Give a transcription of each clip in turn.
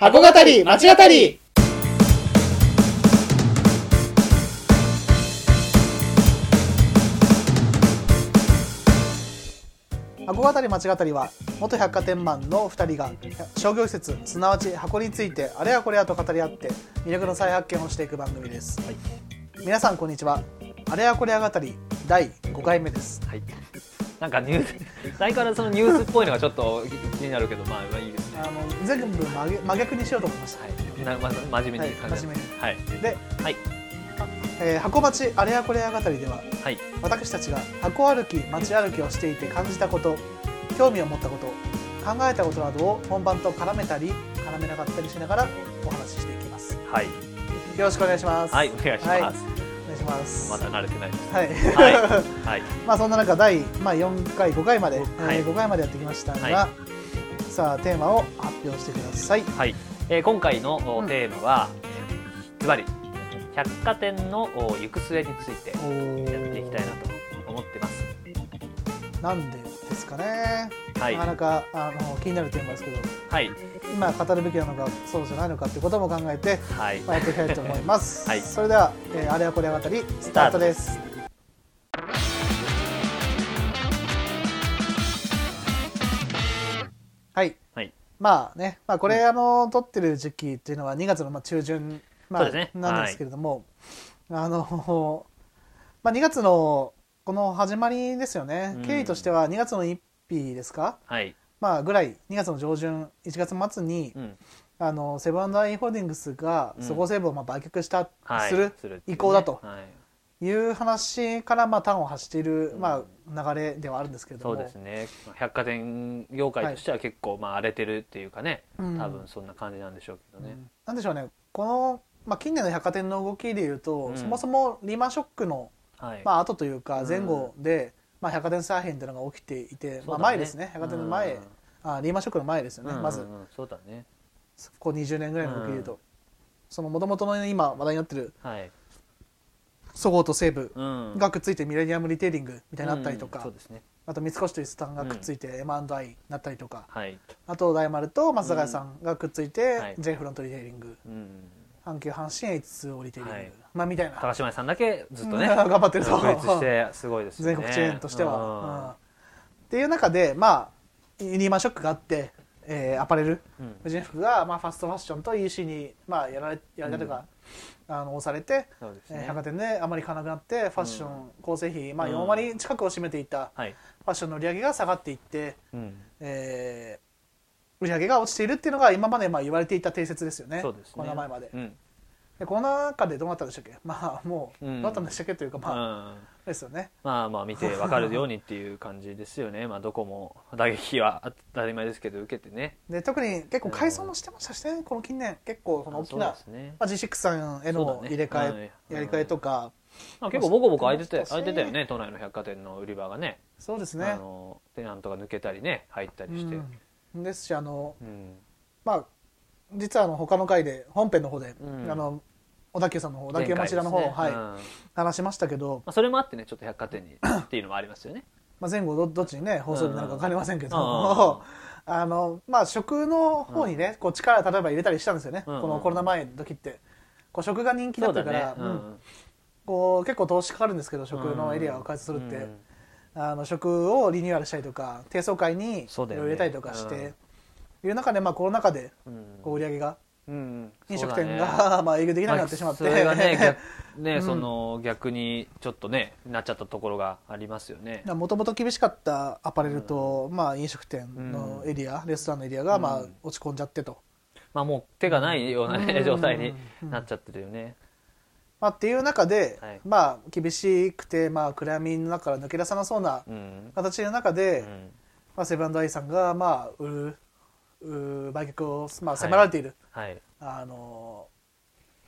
箱語り町語り。箱語り町語りは元百貨店マンの2人が商業施設すなわち箱についてあれやこれやと語り合って魅力の再発見をしていく番組です、皆さんこんにちは。あれやこれや語り第5回目です。はい。なんかニュース、相変わらずそのニュースっぽいのがちょっと気になるけど、まあ、まあいいですね。あの全部真逆真逆にしようと思いました、はい。なまず真面目に真面目にはい。で、はい。えー箱町あれやこれや語りでははい。私たちが箱歩き街歩きをしていて感じたこと興味を持ったこと考えたことなどを本番と絡めたり絡めなかったりしながらお話ししていきますよはい。ろしくお願いしますはい。お願いしはいます。お願いします。まだ慣れてないです。はい、ははい。まあそんな中第、まあ、4回5回まで、はい。えー5回までやってきましたが、はさあテーマを発表してください。はい。えー今回のテーマは、ズバリ、百貨店のお行く末についておやっていきたいなと思ってます。なんでですかね、はいなかなかあの気になるテーマですけどはい。今語るべきなのかそうじゃないのかっていうことも考えてはい。まあ、やっていきたいと思います。はいそれでは、えーあれやこれや語りスタートです。はい。はい。まあね、まあこれ、あの撮ってる時期っていうのは2月のまあ中旬、まあねなんですけれども、あのまあ2月のこの始まりですよね。うん経緯としては2月の1日ですか？はい。まあぐらい2月の上旬1月末に、うん。あのセブンアイ・ホールディングスがうん。そごう・西武をまあ売却した、はい。する意向だと。はい。いう話からまあ端を発している、うん。まあ、流れではあるんですけれどそもうですね。百貨店業界としては結構まあ荒れてるっていうかね、うん。多分そんな感じなんでしょうけどね、うん。なんでしょうね。この、まあ、近年の百貨店の動きでいうと、うん。そもそもリーマンショックの、はい、まあ後というかうん。前後で、まあ、百貨店再編というのが起きていて、まあ、前ですね。百貨店の前、うん。あリーマンショックの前ですよね、まず。そうだね。ここ20年ぐらいの動きでいうと、うん。その元々の今話題になってるはい、そごうと西武うん。がくっついてミレニアムリテイリングみたいになったりとか、うんそうですね。あと三越と伊勢丹がくっついて M&I になったりとか、はい、あと大丸と松坂屋さんがくっついてはい。J フロントリテイリング。うん、阪急阪神 H2O リテイリング、はい。まあみたいな。高島屋さんだけずっとねうん 頑張ってると独立して すごいですよね。全国チェーンとしては、うん。うん。っていう中でまあリーマンショックがあって、えーアパレル。うん。婦人服が、まあ、ファストファッションと EC に、まあ、やられやられたとか、あの押されて、ね。えー百貨店であまり買わなくなってファッション、構成費、まあ、うん。4割近くを占めていたはい、ファッションの売り上げが下がっていって、うん、えー売り上げが落ちているっていうのが今までまあ言われていた定説ですよね。そうですね。コロナ前まで。うん。でこの中でどうなったんでしたっけ？まあもううんどうなったんでしたっけというかまあ、うん。ですよね。まあまあ見てわかるようにっていう感じですよね。まあどこも打撃は当たり前ですけど受けてね。で特に結構改装もしてましたしねこの近年。結構その大きなね。まあ、G6 さんへの入れ替え、うんやり替えとか、まあ、結構ボコボコ開いててそう開いてたよね。都内の百貨店の売り場がね。そうですね。あのテナントが抜けたりね入ったりして、うん、ですしあのうん。まあ実はあの他の回で本編の方で、うん。あの小田急さんの方小田急町田の方、はい、うん。ま話しましたけど、あ、それもあってねちょっと百貨店に っていうのもありますよね。まあ、前後どどっちにね放送日になるか分かりませんけど あのまあ食の方にね、こう力例えば入れたりしたんですよね、うん。このコロナ前の時って。こう食が人気だったから、ね。うん。こう結構投資かかるんですけど食のエリアを開発するって、うんあの食をリニューアルしたりとか低層階にいろいろ入れたりとかして、いう中でまあコロナ禍でうん。こう売り上げがうん飲食店が、まあ営業できなくなってしまって、まあそれがね 逆ね、うん。その逆にちょっとねなっちゃったところがありますよね。もともと厳しかったアパレルと、まあ、飲食店のエリア、レストランのエリアが、まあうん、落ち込んじゃってと、まあもう手がないようなね、うん。状態になっちゃってるよね、まあ、っていう中で、はい。まあ、厳しくて、まあ、暗闇の中から抜け出さなそうなうん。形の中で、うん。まあ、セブンアイさんが、まあ、売る売売却を、まあ、迫られている、はい。あの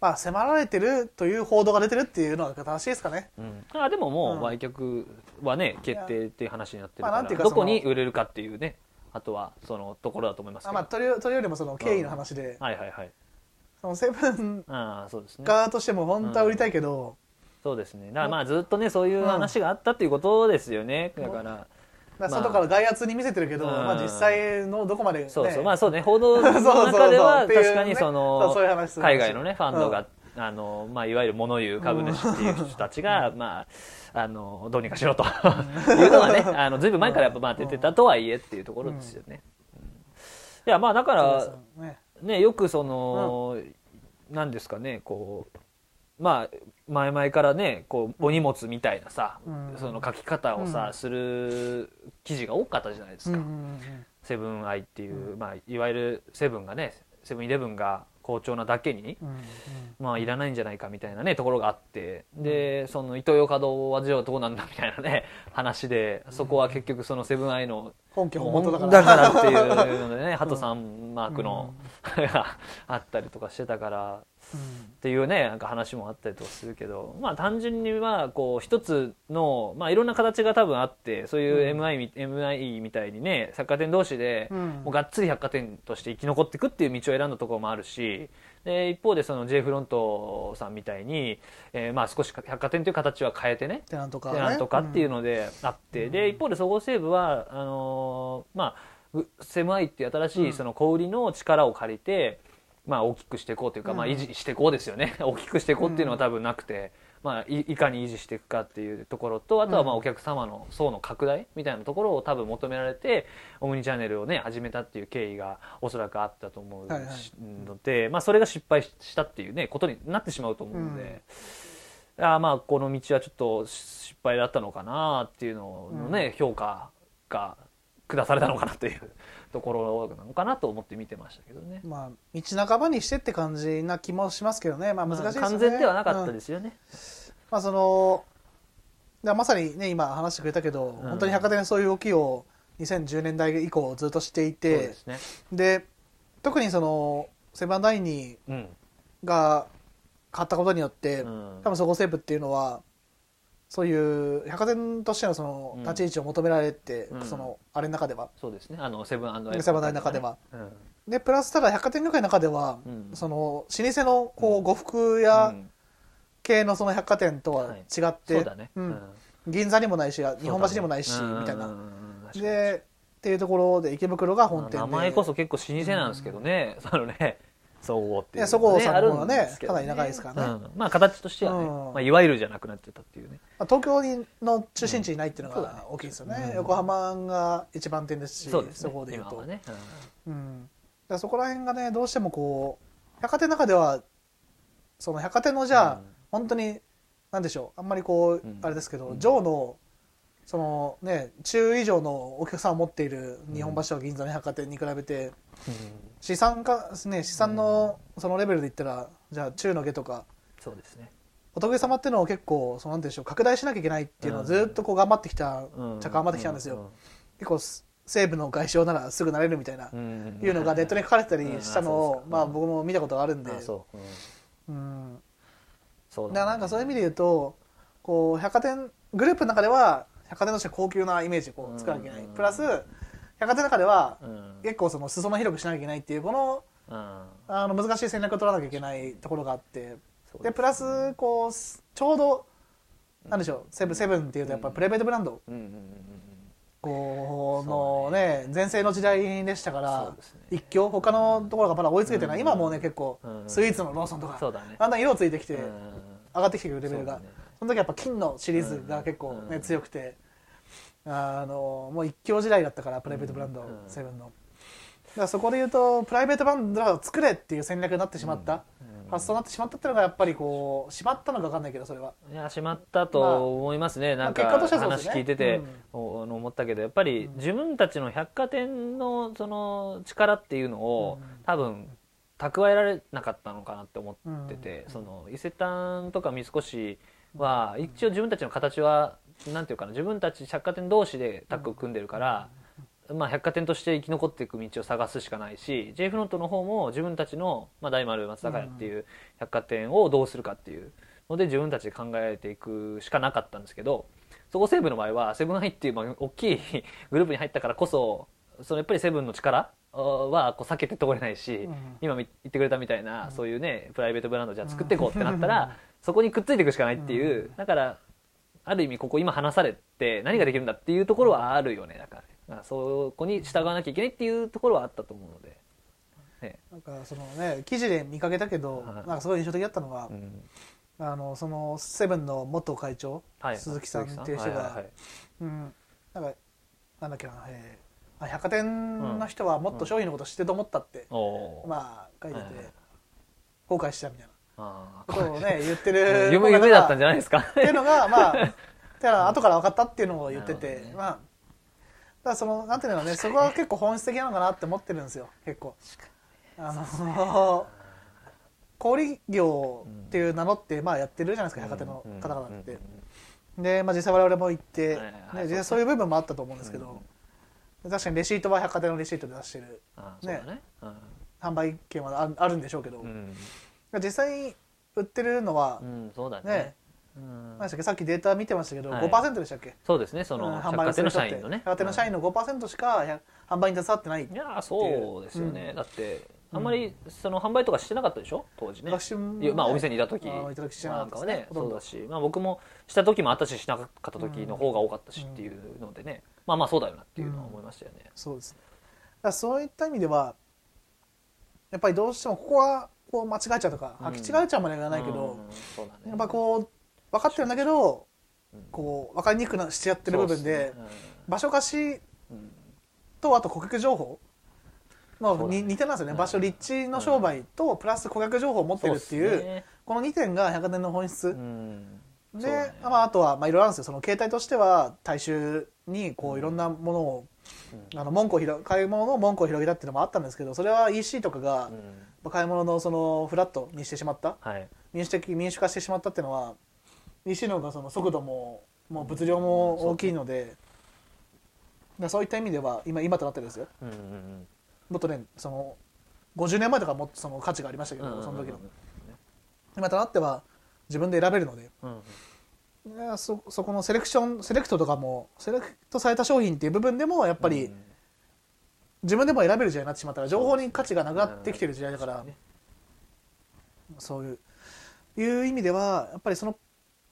まあ、迫られてるという報道が出てるっていうのが正しいですかね。うん、あでももうん。う売却はね、決定っていう話になってるから、まあどこに売れるかっていうねあとはそのところだと思いますけど、あまあ、とりとりよりもその経緯の話で、はいはいはいそのセブンああそうですね。側としても本当は売りたいけど、そうですね。だからまあずっとねそういう話があったっていうことですよね、だからだから外から外圧に見せてるけど、うん。まあ、実際のどこまで、ね、そうそう。まあそうね。報道の 中では確かにその海外のねファンドが、あのまあ、いわゆる物言う株主っていう人たちが、まあ、あのどうにかしろと。いうのがね あのずいぶん前からやっぱまあ出てたとはいえっていうところですよね。うん。いやまあだからねねよくその、なんですかねこうまあ前々からねこうお荷物みたいなさ、うん。その書き方をさ、うん。する記事が多かったじゃないですか。セブンアイっていう、まあ、いわゆるセブンがねセブンイレブンが好調なだけに、うんうん。まあ、いらないんじゃないかみたいなねところがあってでそのイトーヨーカドーはじゃあどうなんだみたいなね 話でそこは結局そのセブンアイの本家本元だから。だからっていうのでね ハトさんマークのが あったりとかしてたからっていうねなんか話もあったりとかするけどまあ単純にはこう一つのまあいろんな形が多分あってそういう MI み,、MI みたいにね百貨店同士でうん。もうがっつり百貨店として生き残っていくっていう道を選んだところもあるしで一方でその J フロントさんみたいに、えーまあ少し百貨店という形は変えてねテナントか、でなんとかっていうのであって、で一方でそごう・西武はあのーまあうセブンアイっていう新しいその小売りの力を借りて、まあ、大きくしていこうというか、うん。まあ、維持していこうですよね。大きくしていこうっていうのは多分なくて、まあ、いいかに維持していくかっていうところとあとはまあうんお客様の層の拡大みたいなところを多分求められてオムニチャンネルをね始めたっていう経緯がおそらくあったと思うので、まあ、それが失敗したっていうねことになってしまうと思うので。あーまあこの道はちょっと失敗だったのかなっていうののね、評価が下されたのかなというところなのかなと思って見てましたけどね。まあ道半ばにしてって感じな気もしますけどねまあ難しいですよね、まあ完全ではなかったうんですよね。まあそのだまさにね今話してくれたけど、ん本当に百貨店はそういう動きを2010年代以降ずっとしていてですね。で特にそのセブンダイニうん。ーが買ったことによって、うん多分そごう・西武っていうのはそういう百貨店としてのそのうん。立ち位置を求められて、うん。そのあれの中では。そうですね。あのセブンセブンダイの中では。うん。でプラスただ百貨店業界の中では、うん。その老舗のこううん。呉服う屋ん。系のその百貨店とは違って、そうだね。うん。銀座にもないし日本橋にもないし、ねみたいな、でっていうところで池袋が本店で。名前こそ結構老舗なんですけどね。そのね。総合っていうね。そごうさんのねあるんですけどかなり長いですからね。うん。まあ形としてはね。うん。まあいわゆるじゃなくなってたっていうね。まあ東京にの中心地にないっていうのが大きいですよね,、うん。横浜が一番店ですしそすね。こでいうと。ね。うん。うん、そこら辺がねどうしてもこう百貨店の中ではその百貨店のじゃあ、うん。本当になんでしょう。あんまりこう、うん。あれですけど、うん。上のそのね中以上のお客さんを持っている日本橋とか銀座の百貨店に比べて、資産かね資産のそのレベルで言ったらじゃあ中の下とかそうですね。お得意様っていうのを結構そのなんでしょう拡大しなきゃいけないっていうのをずっとこう頑張ってきた、うん。じゃ頑張ってきたんですよ、結構西部の外相ならすぐなれるみたいな、いうのがネットに書かれてたりしたのを、まあ僕も見たことがあるんで、う。うん。うん、そうだなんかそういう意味で言うとこう百貨店グループの中では百貨店として高級なイメージをこう作らなきゃいけない、うんプラス百貨店の中ではうん。結構その裾野広くしなきゃいけないっていうこのうん。あの難しい戦略を取らなきゃいけないところがあって。でプラスこうすちょうどなんでしょうセブンセブンっていうとやっぱプライベートブランド。このね全盛の時代でしたから一強他のところがまだ追いつけてない、うん。今はもうね結構うんスイーツのローソンとかそうだんだん色ついてきてうん上がってきてくるレベルが。その時やっぱ金のシリーズが結構ね、うん強くてあのもう一強時代だったからプライベートブランド、うんセブンの。だからそこで言うとプライベートブランドを作れっていう戦略になってしまった、うん発想になってしまったっていうのがやっぱりこうしまったのか分かんないけどそれは。いやしまったと思いますね、なんかまあ結果としてはそうです話ね聞いてて、思ったけどやっぱり自分たちの百貨店のその力っていうのを、うん。多分蓄えられなかったのかなって思ってて、うん。その伊勢丹とか三越は一応自分たちの形はなんていうかな自分たち百貨店同士でタッグを組んでるから、まあ、百貨店として生き残っていく道を探すしかないし J フロントの方も自分たちの、まあ、大丸松坂屋っていう百貨店をどうするかっていうので自分たちで考えていくしかなかったんですけどそこ西武の場合はセブンアイっていうまあ大きい グループに入ったからこそそのやっぱりセブンの力はこう避けて通れないし、うん。今み言ってくれたみたいな、そういうねプライベートブランドじゃあ作っていこうってなったら、そこにくっついていくしかないっていう、だからある意味ここ今話されて何ができるんだっていうところはあるよね。だからねだからそこに従わなきゃいけないっていうところはあったと思うので、ね。なんかそのね記事で見かけたけど、はい。なんかすごい印象的だったのが、うん。あのそのセブンの元会長、はい、鈴木さんっていう人が、はいはいはい。うん、なんかなんだっけな、えーあ百貨店の人はもっと商品のこと知ってると思ったって、おー。まあ書いてて、後悔したみたいな。あことをね言ってーる夢夢だったんじゃゃないですか。っていうのがまあ てか後から分かったっていうのを言ってて、まあだからそのなんていうのねそこは結構本質的なのかなって思ってるんですよ結構。あの小売業っていう名乗ってまあやってるじゃないですか百貨店の方々って、で、まあ、実際我々も行って、はいはいはい。ね実際そういう部分もあったと思うんですけど、確かにレシートは百貨店のレシートで出してるね。販売権はああるんでしょうけど、うん実際売ってるのはう、んそうだね。ね。うん。何でしたっけ？さっきデータ見てましたけど、はい。5%でしたっけ？そうですねそうんの販売する人って。社員のね。百貨店の社員の5%しかや販売に携わってないいやーそうですよね、うん。だってあんまりその販売とかしてなかったでしょ？当時ね。まあお店にいた時。なんかはねそうだし、まあ、僕もした時もあったししなかった時の方が多かったしっていうのでね、まあまあそうだよなっていうのは思いましたよね、そうですね。だそういった意味ではやっぱりどうしてもここはこう間違えちゃうとかうん。履き違えちゃうまでは言わないけど、やっぱこう分かってるんだけどうん。こう分かりにくくなしちゃってる部分で場所貸しうん。とあと顧客情報まあ、ね。に似てますよね、うん。場所立地の商売とプラス顧客情報を持ってるっていうね。この2点が百貨店の本質、うん。で、ね。まあ、あとはまあいろいろあるんですよ。その携帯としては大衆にこういろんなものを、あの門戸を広買い物の門戸を広げたっていうのもあったんですけどそれは EC とかがうん買い物のそのフラットにしてしまった。はい。民主的民主化してしまったっていうのはの方がその速度ももう物量も大きいので、だからそういった意味では今今となってですよ。うんうんもっとねその50年前とかもっとその価値がありましたけど、うんその時の。今となっては自分で選べるのでうんうん。そそこのセレクションセレクトとかもセレクトされた商品っていう部分でもやっぱりうん自分でも選べる時代になってしまったら情報に価値がなくなってきてる時代だから。そういう。いう意味ではやっぱりその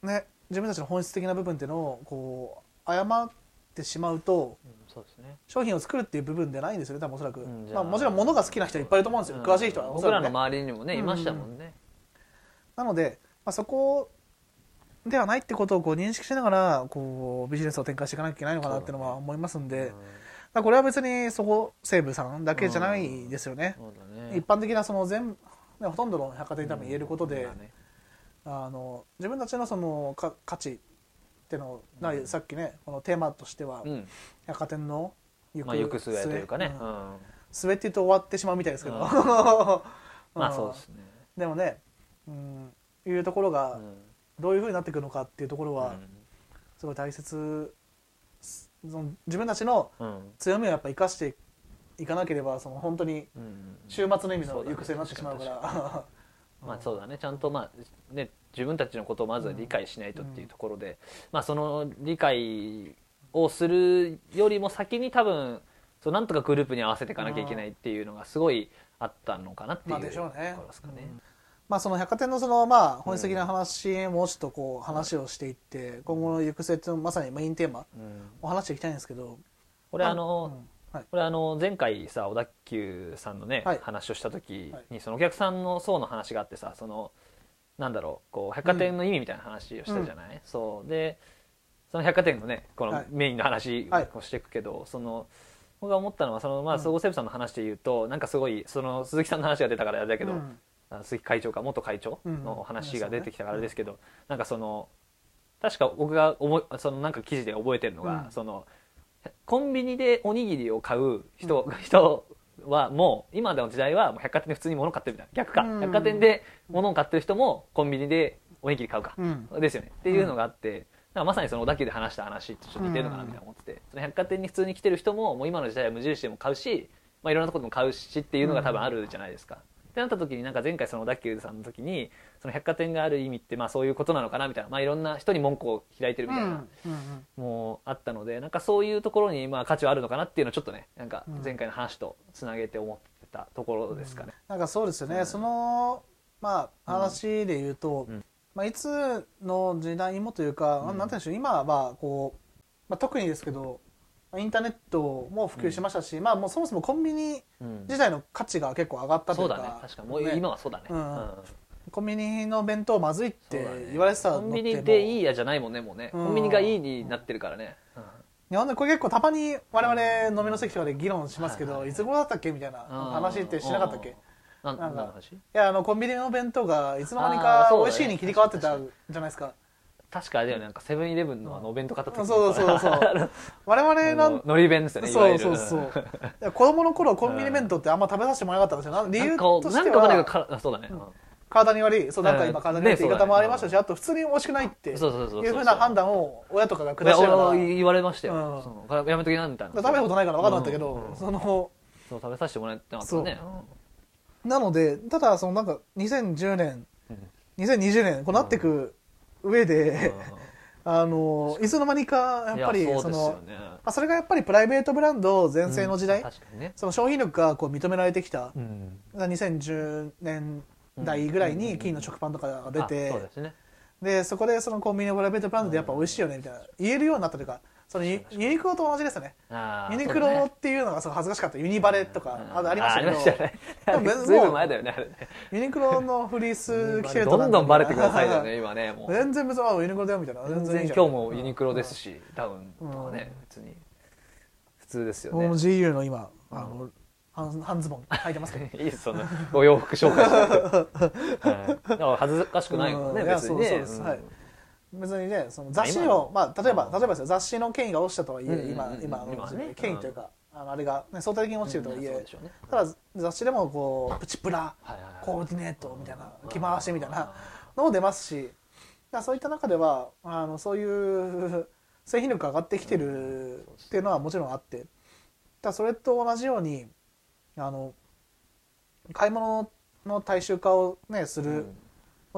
ね自分たちの本質的な部分っていうのをこう誤ってしまうとうんそうですね。商品を作るっていう部分でないんですよね多分おそらく、まあ、もちろん物が好きな人はいっぱいいると思うんですよ、詳しい人は。おそ僕らの周りにもねいましたもんね。なので、まあ、そこではないってことをこう認識しながらこうビジネスを展開していかなきゃいけないのかなっていうのは思いますんで、だこれは別にそこ西武さんだけじゃないですよね、そうだね。一般的なその全、ね、ほとんどの百貨店に多分言えることで、うんね。あの自分たちのそのか価値っていうのを、なさっきねこのテーマとしては、うん。百貨店の行まあ行く末というかね。末って言うと終わってしまうみたいですけど、うん。うんまあそうですね。でもね、うん、いうところがうん。どういうふうになっていくのかっていうところはうん。すごい大切その自分たちのうん。強みをやっぱ生かしていかなければその本当にうん。週末の意味の行く末になってしまうから。まあそうだね。ちゃんとまあね自分たちのことをまずは理解しないとっていうところで、まあその理解をするよりも先に多分そうなんとかグループに合わせていかなきゃいけないっていうのがすごいあったのかなっていうまあでしょうね。ところですかね。うんまあその百貨店のそのまあ本質的な話もうちょっとこう話をしていって今後の行く末のまさにメインテーマうんを話していきたいんですけど。これあの、うん。はい。これあの前回さ小田急さんのね、はい。話をした時はい。にそのお客さんの層の話があってさそのなんだろうこう百貨店の意味みたいな話をしたじゃない、そう。でその百貨店のねこのはい。メインの話はいをしていくけど、その僕が思ったのはそのまうん。あ総合セーブさんの話で言うと、なんかすごいその鈴木さんの話が出たからあれだけど、鈴木会長か元会長の話が出てきたからあれですけど、なんかその確か僕が思いそのなんか記事で覚えてるのが、うん。そのコンビニでおにぎりを買う人,、人はもう今の時代はもう百貨店で普通に物買ってるみたいな。逆か、うん。百貨店で物を買ってる人もコンビニでおにぎり買うか、うん。ですよね。っていうのがあって、だからまさにその小田急で話した話とちょっと似てるのかなみたいな思ってて、その百貨店に普通に来てる人ももう今の時代は無印でも買うし、まあ、いろんなところでも買うしっていうのが多分あるじゃないですか。ってなった時になんか前回その小田急さんの時にその百貨店がある意味ってまあそういうことなのかなみたいな、まあ、いろんな人に門戸を開いてるみたいな、うんうんもうあったのでなんかそういうところにまあ価値はあるのかなっていうのをちょっとねなんか前回の話とつなげて思ってたところですかね。なんかそうですよね、うん。そのまあ話で言うと、うん。まあ、いつの時代もというか、うん。なんて言うんでしょう。今はこう、まあ、特にですけどまあインターネットも普及しましたし、まあもうそもそもコンビニうん。自体の価値が結構上がったというか。そうだね。確かに。もうね。今はそうだね、うん。コンビニの弁当まずいって言われてたのコってンビニでいいいやじゃないもんねもうね、うん。コンビニがいいになってるからね、日本でこれ結構たまに我々飲みの席とかで議論しますけど、はいつ頃だったっけみたいな話ってしなかったっけいなんか何の話？やあのコンビニの弁当がいつの間にか美味しいに切り替わってたじゃないですか確かあれだよねなんかセブンイレブンのあのお弁当買った時そうそうそう 我々なんのり弁ですよねそうそう。そう子供の頃コンビニ弁当ってあんま食べさせてもらえなかったんですよ。な理由としてなんかかあそうだね、うん。体に悪いそうなんか今うん。体に悪いって言い方もありましたし、ねあと普通に美味しくないっていうそうそうそうそうふうな判断を親とかが下したから俺言われましたよ、うん。やめときなみたいな。食べたことないから分かんなかったけど、うん。うんそのそう食べさせてもらってなかったねなのでただそのなんか2010年うん。2020年こうなっていく上で、うん。あのいつの間にかやっぱりそのまあ、それがやっぱりプライベートブランド全盛の時代、その商品力がこう認められてきたうん。2010年代ぐらいに金の食パンとかが出あて、でそこでそのコンビニのプライベートブランドでやっぱ美味しいよねみたいな言えるようになったというかそのユユニクロと同じですよね。ユニクロっていうのがすごい恥ずかしかった。ユニバレとかうん。あとありましたけどああり ずいぶん前だよねあれね。ユニクロのフリース着てるとどんどんバレてくださいだよね今ねもう。全然別にあユニクロだよみたいな。全然今日もユニクロですし多分うんとかね別に普通ですよ僕もね GU の今あの半半ズボン履いてますけど。いいですそのお洋服紹介して。はい。だから恥ずかしくないもんねうん。別にね。はい別にねその雑誌を、まあ、例えばうん。例えばですよ雑誌の権威が落ちたとはいえ、うんうんうん今今の今はね権威というか、あのあれが、ね、相対的に落ちてるとはいえ、ただ雑誌でもこうプチプラコーディネートみたいな着回しみたい。なのも出ますしだそういった中ではあのそういう製品力が上がってきてるっていうのはもちろんあってただそれと同じようにあの買い物の大衆化を、ね、する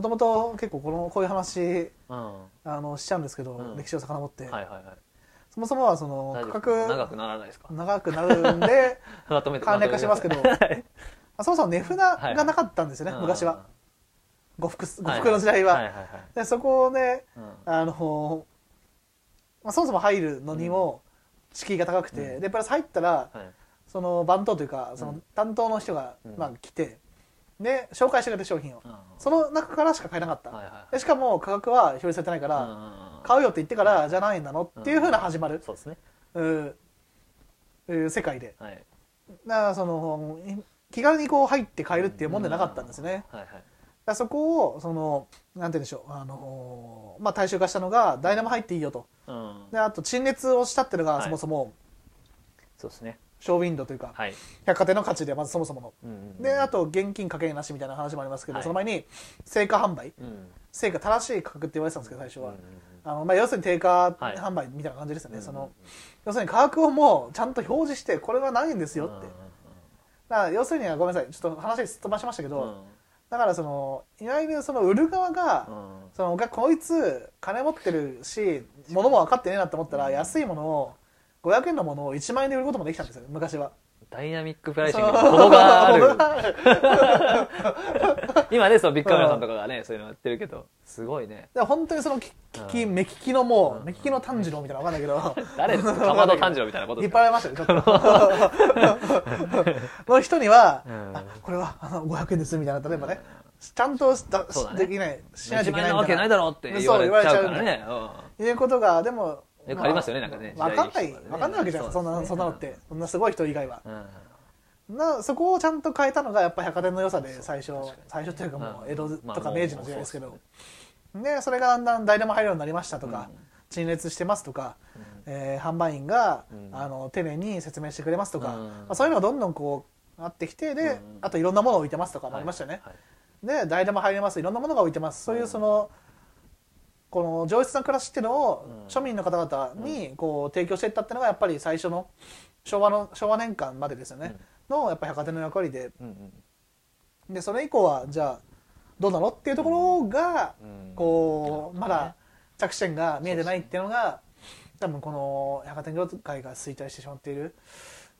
もともと結構このこういう話うん。あのしちゃうんですけど、うん。歴史を遡って、はいはいはい。そもそもはその価格長くならないですか？長くなるんで 簡略化しますけどそもそも値札がなかったんですよね、はい昔は。呉服呉服の時代は。はいはいはい。でそこでうん。あの、まあ、そもそも入るのにも敷居が高くて、うん。でプラス入ったらはい。その番頭というかそのうん。担当の人が、うん。まあ、来てで紹介してくれて商品を。うんその中からしか買えなかった、はいはいでしかも価格は表示されてないから、うん買うよって言ってからじゃないんだのっていうふうな始まる、そうですね。うう世界で。はい。だからそのい気軽にこう入って買えるっていうもんでなかったんですね、はいはい。だそこをそのなんて言うんでしょう。あの、まあ、大衆化したのがダイナも入っていいよと。うん。であと陳列をしたっていうのがはい。そもそも。そうですねショーウィンドウというかはい。百貨店の価値でまずそもそもの。うんうんであと現金かけなしみたいな話もありますけど、はいその前に成果販売。うん。成果正しい価格って言われてたんですけど最初は、うんうん。あのまあ、要するに定価はい。販売みたいな感じですよね、うんその要するに価格をもうちゃんと表示してこれは何円ですよって、だから要するにはごめんなさいちょっと話すっ飛ばしましたけど、だからそのいわゆるその売る側が、うん。そのがこいつ金持ってるし物も分かってねえなと思ったら、安いものを500円のものを1万円で売ることもできたんですよ昔は。ダイナミックプライシングに程がある。今ねそのビッグカメラさんとかがねそういうのやってるけどすごいね。で本当にそのき聞き目利きのもううん。目利きの炭治郎みたいなの分かんないけど。誰ですか？かまど炭治郎みたいなこと。いっですかぱいありましたよちょっと。の人には、うん。あこれはあの500円ですみたいな例えばねちゃんとだね。できないしないとい1けない万円なわけないだろうって言われちゃうからね。うん。いうことがでもよくありますよねなんかね。分かんない分かんないわけじゃないですかそんなそんなのって。そんなすごい人以外は。うん。なそこをちゃんと変えたのがやっぱ百貨店の良さで最初最初というかもううん。江戸まあとか明治の時代ですけど。でそれがだんだん誰でも入るようになりましたとかうん。陳列してますとかえー販売員がうん。あの丁寧に説明してくれますとかうん。まあそういうのがどんどんこうあってきてでうん。あといろんなものを置いてますとかもありましたよね。はいで誰でも入れます。いろんなものが置いてます。そういうそのこの上質な暮らしっていうのをうん。庶民の方々にこう提供していったっていうのがやっぱり最初の昭和の昭和年間までですよね。のやっぱ百貨店の役割で。でそれ以降はじゃあどうなのっていうところがうん。こうまだ着地点が見えてないっていうのが多分この百貨店業界が衰退してしまっている。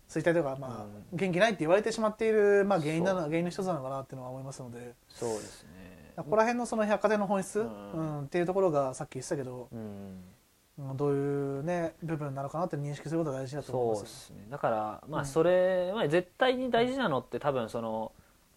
衰退というかまあ元気ないって言われてしまっているまあ原因なの原因の一つなのかなっていうのは思いますので。そうですねここら辺のその百貨店の本質、ううんんっていうところがさっき言ってたけど、うん。うんどういうね部分なのかなって認識することが大事だと思いそうまですすね。だからまうん。あそれ、まあ、絶対に大事なのって多分その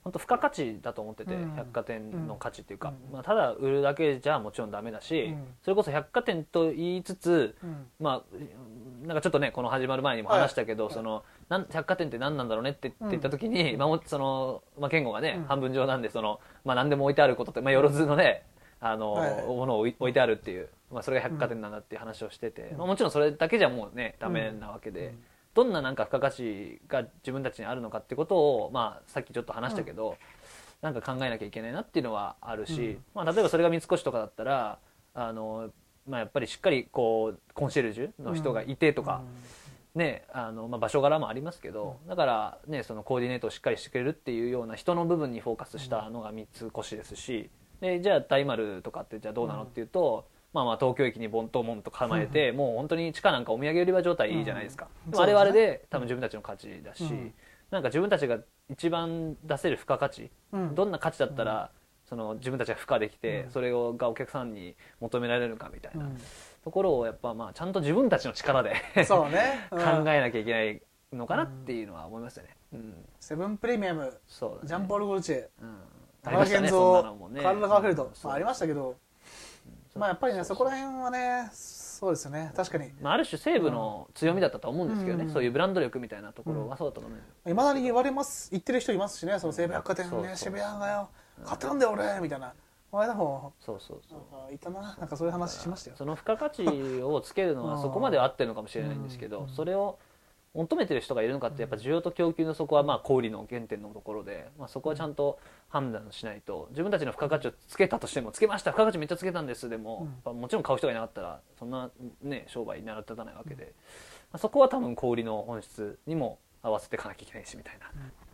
本当付加価値だと思ってて、うん。百貨店の価値っていうか、うん。まあ、ただ売るだけじゃもちろんダメだし、うん。それこそ百貨店と言いつつうん。まあなんかちょっとねこの始まる前にも話したけど、そのなん百貨店って何なんだろうねってって言った時に、まあ、もその、まあ、健吾がね、うん。半分冗談でその、まあ、何でも置いてあることって、まあ、よろずのねあの、はいはい。ものを置いてあるっていう、まあ、それが百貨店なんだっていう話をしてて、まあ、もちろんそれだけじゃもうねダメなわけで、うん。どんななんか付加価値が自分たちにあるのかってことを、まあ、さっきちょっと話したけど、なんか考えなきゃいけないなっていうのはあるし、うん。まあ、例えばそれが三越とかだったらあの、まあ、やっぱりしっかりこうコンシェルジュの人がいてとか、ねあのまあ、場所柄もありますけど、だから、ね、そのコーディネートをしっかりしてくれるっていうような人の部分にフォーカスしたのが三越ですしでじゃあ大丸とかってじゃあどうなのっていうと、まあ、まあ東京駅にボンとモンと構えて、もう本当に地下なんかお土産売り場状態いいじゃないですか、うん。あれはあれでで多分自分たちの価値だし、うん。なんか自分たちが一番出せる付加価値、うん。どんな価値だったら、その自分たちが付加できて、うん。それをがお客さんに求められるかみたいな。うんところをやっぱまあちゃんと自分たちの力でそうね、考 うん。えなきゃいけないのかなっていうのは思いますよね。うん、セブンプレミアム。そうだね。ジャンポール・ゴルチェ。うん、田中健三、カール・ラガーフェルド、まあ、ありましたけど、まあ、やっぱりねそこら辺はねそうですよね。確かに。まあ、ある種西武の強みだったと思うんですけどね、うん。そういうブランド力みたいなところはそうだと思ういまだに言われます。言ってる人いますしね。その西武百貨店ね渋谷がよ。買ってたんだよ俺。みたいなこの間もそうそうそう。なんかいたな。なんかそういう話しましたよ。その付加価値をつけるのはそこまでは合ってるのかもしれないんですけど、それを求めてる人がいるのかってやっぱ需要と供給のそこはまあ小売りの原点のところで、まあ、そこはちゃんと判断しないと自分たちの付加価値をつけたとしてもつけました付加価値めっちゃつけたんですでも、もちろん買う人がいなかったらそんなね商売になら立たないわけで、まあ、そこは多分小売りの本質にも合わせていかなきゃいけないしみたいな、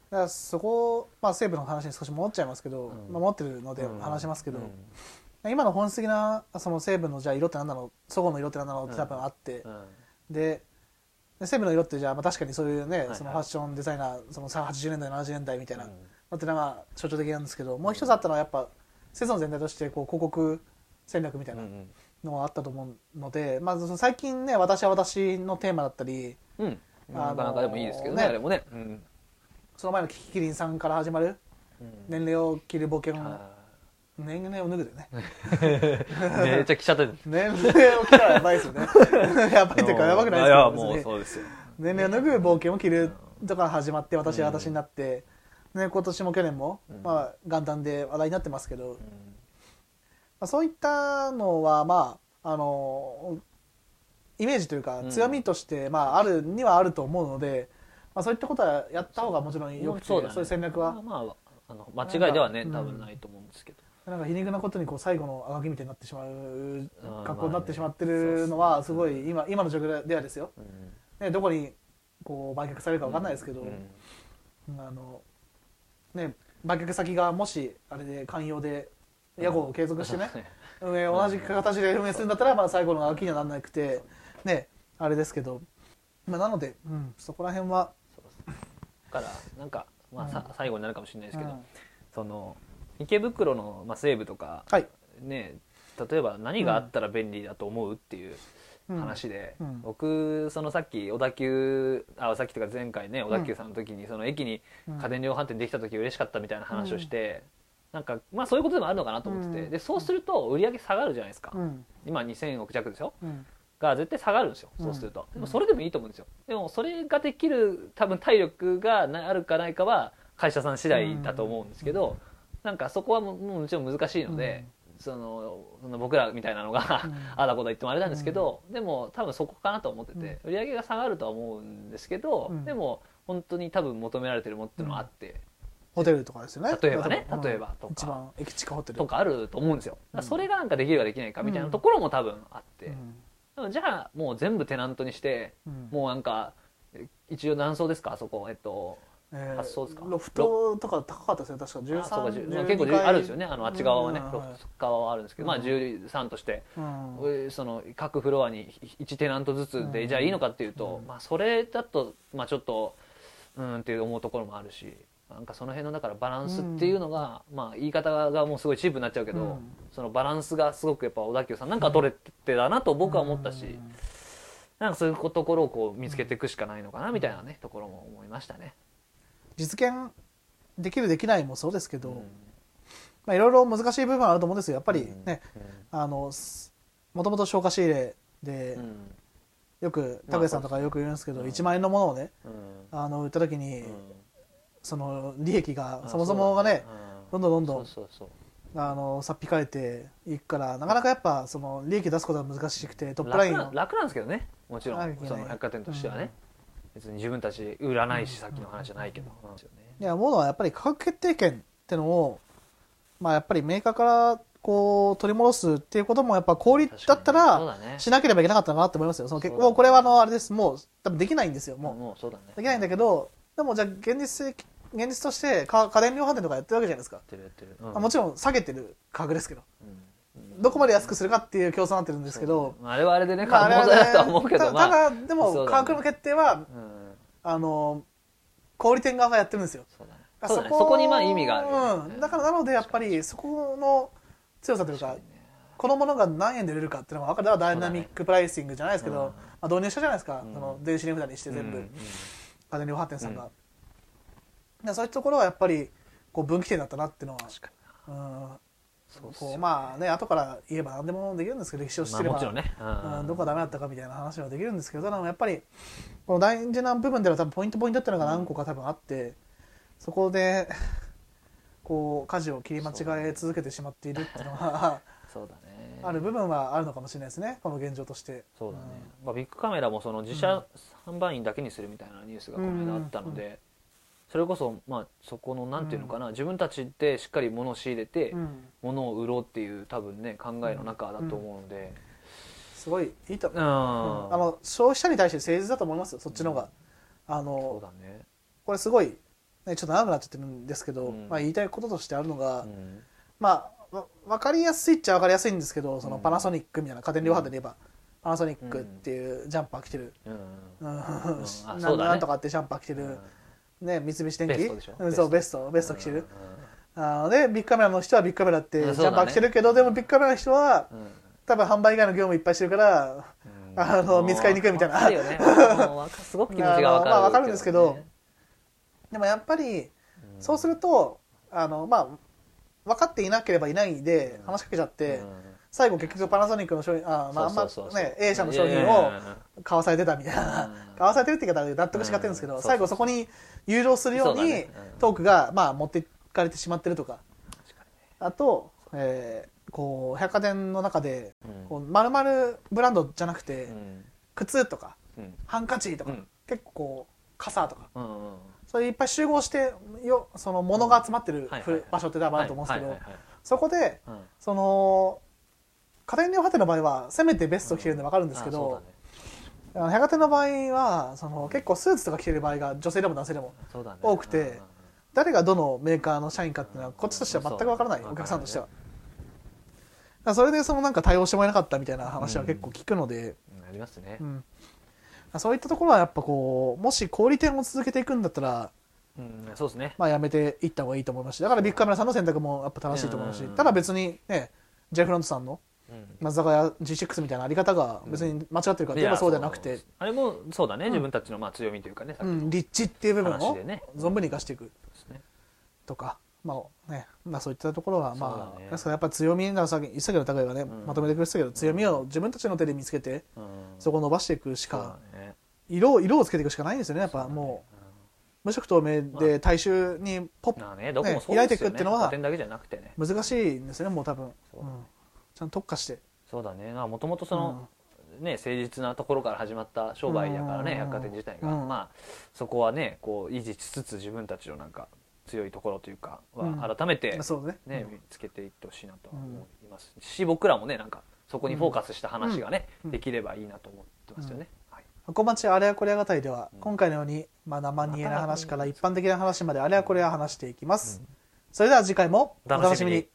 だからそこ、まあ、西武の話に少し戻っちゃいますけど、うん。まあ、持ってるのでうん。話しますけど、うん。今の本質的なその西武のじゃあ色って何なのそごの色って何なのって多分あって、うん。でで西武の色ってじゃあまあ確かにそういうね、そのファッションデザイナーそのさ80年代70年代みたいなうん。のってのが象徴的なんですけどもう一つあったのはやっぱセゾン全体としてこう広告戦略みたいなのがあったと思うので、まあ、その最近ね「私は私」のテーマだったりうん、あのなかなかでもいいですけどねね。あれもね、うんその前のキキキリンさんから始まるうん。年齢を切る冒険のあ年齢を脱ぐでね。ー めっちゃ来ちゃった 年齢を切ったらやばいですよね。やばいっていうかやばくないですやかもうそうですよ。年齢を脱ぐ冒険を切るとか始まって私は私になって、ね、今年も去年も、うん。まあ、元旦で話題になってますけど、うん。まあ、そういったのはまああのイメージというかうん。強みとして、まあ、あるにはあると思うので、まあ、そういったことはやった方がもちろんよくてそう,、だね。いう戦略は、まあまああの間違いではね多分ないと思うんですけど、なんか皮肉なことにこう最後のあがきみたいになってしまうん。格好になってしまってるのはすごい今今の状況ではですよ、うん。ね、どこにこう売却されるか分かんないですけど、うん。あのね、売却先がもしあれで寛容で屋号を継続してね、運営同じ形で運営するんだったら、まあ、最後の空きにはならなくて、ね、あれですけど、まあ、なので、うん、そこら辺は、だからなんか、まあさうん。最後になるかもしれないですけど、うん。その池袋の、まあ、西部とか、はい。ね例えば何があったら便利だと思うっていううん。話で、うん。僕そのさっき小田急あさっきとか前回ね小田急さんの時にその駅にうん。家電量販店できた時嬉しかったみたいな話をして、なんかまあそういうことでもあるのかなと思ってて、うん。でそうすると売り上げ下がるじゃないですか、うん。今2000億弱でしょうんが絶対下がるんですようんそうすると、でもそれでもいいと思うんですよ。でもそれができる多分体力がなあるかないかは会社さん次第だと思うんですけど、なんかそこはももちろん難しいので、そのその僕らみたいなのが、うん ああだこだ言ってもあれなんですけど、でも多分そこかなと思ってて、売り上げが下がるとは思うんですけど、うんでも本当に多分求められてるものっていうのはあって、ホテルとかですよね。例えばねうん例えばとか。一番駅近ホテル。とかあると思うんですよ。それがなんかできるかできないかみたいなうんところも多分あって、じゃあもう全部テナントにして、うん。もうなんかえ一応何層ですか？あそこえっとえー発想ですか？ロフトとか高かったですよ確かあそうか13 10まあ結構あるんですよねあのあっち側はね、うん。ロフト側はあるんですけど、まあうん13として、うん。えその各フロアに1テナントずつで、うんじゃあいいのかっていうと、うん。まあ、それだと、まあ、ちょっとうんって思うところもあるしなんかその辺のだからバランスっていうのが、まあ言い方がもうすごいチープになっちゃうけど、うん。そのバランスがすごくやっぱ小田急さんなんか取れてだなと僕は思ったし、うん。なんかそういうところをこう見つけていくしかないのかなみたいなねところも思いましたね。実現できるできないもそうですけど、うん。まあ、いろいろ難しい部分はあると思うんですよ。やっぱりうん。ね、あのすもともと消化仕入れで、うん。よく拓也さんとかよく言うんですけど、うん。1万円のものをねうん。あの売った時に、うんその利益があそもそもがねどんどんどんどんあのさっぴかれていくからなかなかやっぱその利益出すことが難しくてトップラインの楽なんですけどね。もちろん。その百貨店としてはね、別に自分たち売らないし、さっきの話じゃないけど、うん。いや思うのはやっぱり価格決定権ってのをまあやっぱりメーカーからこう取り戻すっていうこともやっぱ小売だったらしなければいけなかったなって思いますよ。その結そうだね。もうこれはあのあれです。もう多分できないんですよ。もうできないんだけどでもじゃあ現実的現実としてか家電量販店とかやってるわけじゃないですか、やってるやってる、まあもちろん下げてる価格ですけど。うん。どこまで安くするかっていう競争になってるんですけど、まああれはあれでね可能だなとは思うけどたまあ。ただでも価格の決定はうん。あの小売店側がやってるんですよ。そこにまあ意味があるよね、うん、だからなのでやっぱりそこの強さというかこのものが何円で売れるかっていうのが分かる。ダイナミックプライシングじゃないですけど、うん。まあ、導入したじゃないですか、うん。その電子値札にして全部、うんうん家電量販店さんが、うん。でそういうところはやっぱりこう分岐点だったなっていうのは確かに。うん。そううまあね後から言えば何でもできるんですけど歴史を知ってれば、まあもちろんね、うん。どこがダメだったかみたいな話はできるんですけどただやっぱりこの大事な部分では多分ポイントポイントっていうのが何個か多分あってそこでこう舵を切り間違え続けてしまっているっていうのはある部分はあるのかもしれないですね。この現状として。そうだね、まあ、ビッグカメラもその自社販売員だけにするみたいなニュースがこの間あったので、それこそまあそこのなんていうのかな、自分たちでしっかり物を仕入れてうん。物を売ろうっていう多分ね考えの中だと思うので、すごいいいと思う、うん。あの消費者に対して誠実だと思いますよそっちの方が、あそうのだね、これすごい、ね、ちょっと長くなっちゃってるんですけど、うん。まあ、言いたいこととしてあるのが、うん。まあわ分かりやすいっちゃ分かりやすいんですけどそのうん。パナソニックみたいな家電量販店で言えば、パナソニックっていうジャンパー着てる、うん。うん。あなんとかってジャンパー着てる、ね、三菱電機？そうベベスト。ベスト着てる、うん。あのでビッグカメラの人はビッグカメラってジャンパー着てるけど、でもビッグカメラの人はうん。多分販売以外の業務いっぱいしてるからうん。あの見つかりにくいみたいな。すごく気持ちがわかる。まあわかるんですけど。ね。でもやっぱりうん。そうするとあのまあ分かっていなければいないで話しかけちゃって、うん。最後結局パナソニックの商品あ、まあ、あんまね A 社の商品を買わされてたみたいな、うん。買わされてるって言い方で納得しかってるんですけど、うん最後そこに誘導するようにトークが、まあ、持っていかれてしまってるとか。あと、えーこう百貨店の中でにねこう丸々ブランドじゃなくて、うん。靴とかうん。ハンカチとか、うん。結構傘とかそういっぱい集合してよその物が集まってる場所って多分あると思うんですけど、そこではいその家電量販店の場合はせめてベスト着てるんで分かるんですけあど、あの百貨店の場合はその結構スーツとか着てる場合が女性でも男性でも多くて誰がどのメーカーの社員かっていうのはこっちとしては全く分からないお客さんとしては。それでそのなんか対応してもらえなかったみたいな話は結構聞くので、うんありますね。うんそういったところはやっぱこうもし小売店を続けていくんだったら、うんそうですね。まあ、やめていった方がいいと思いますしだからビッグカメラさんの選択もやっぱ正しいと思いますしうん。ただ別にね J フロントさんのうん。松坂屋 G6 みたいなあり方が別に間違ってるかって言えばそうではなくて、あれもそうだね、うん。自分たちのまあ強みというかねさっきのうん、立地っていう部分を話でね。存分に生かしていく。ですね。とか、まあね。まあ、そういったところはまあ、そうだね。ですからやっぱ強みなさっき言ってたけど高井がね、ん。まとめてくれてたけど強みを自分たちの手で見つけてうん。そこを伸ばしていくしそうかだね色を色をつけていくしかないんですよね。やっぱもう。無色透明で大衆にポッまあねどこもそう開いていくっていうのは難しいんですよねもう多分、そう。うん。ちゃんと特化して。そうだね。もともとその、ね誠実なところから始まった商売だからね、うん。百貨店自体が、うん。まあそこはねこう維持しつつ自分たちのなんか強いところというかうん。は改めて、ね。ね見つけていってほしいなとは思います。し、僕らもねなんかそこにフォーカスした話がね、うん。できればいいなと思ってますよね、小町あれやこれや語りでは、今回のように、まあ、生煮えな話から一般的な話まであれやこれや話していきます。それでは次回もお楽しみに。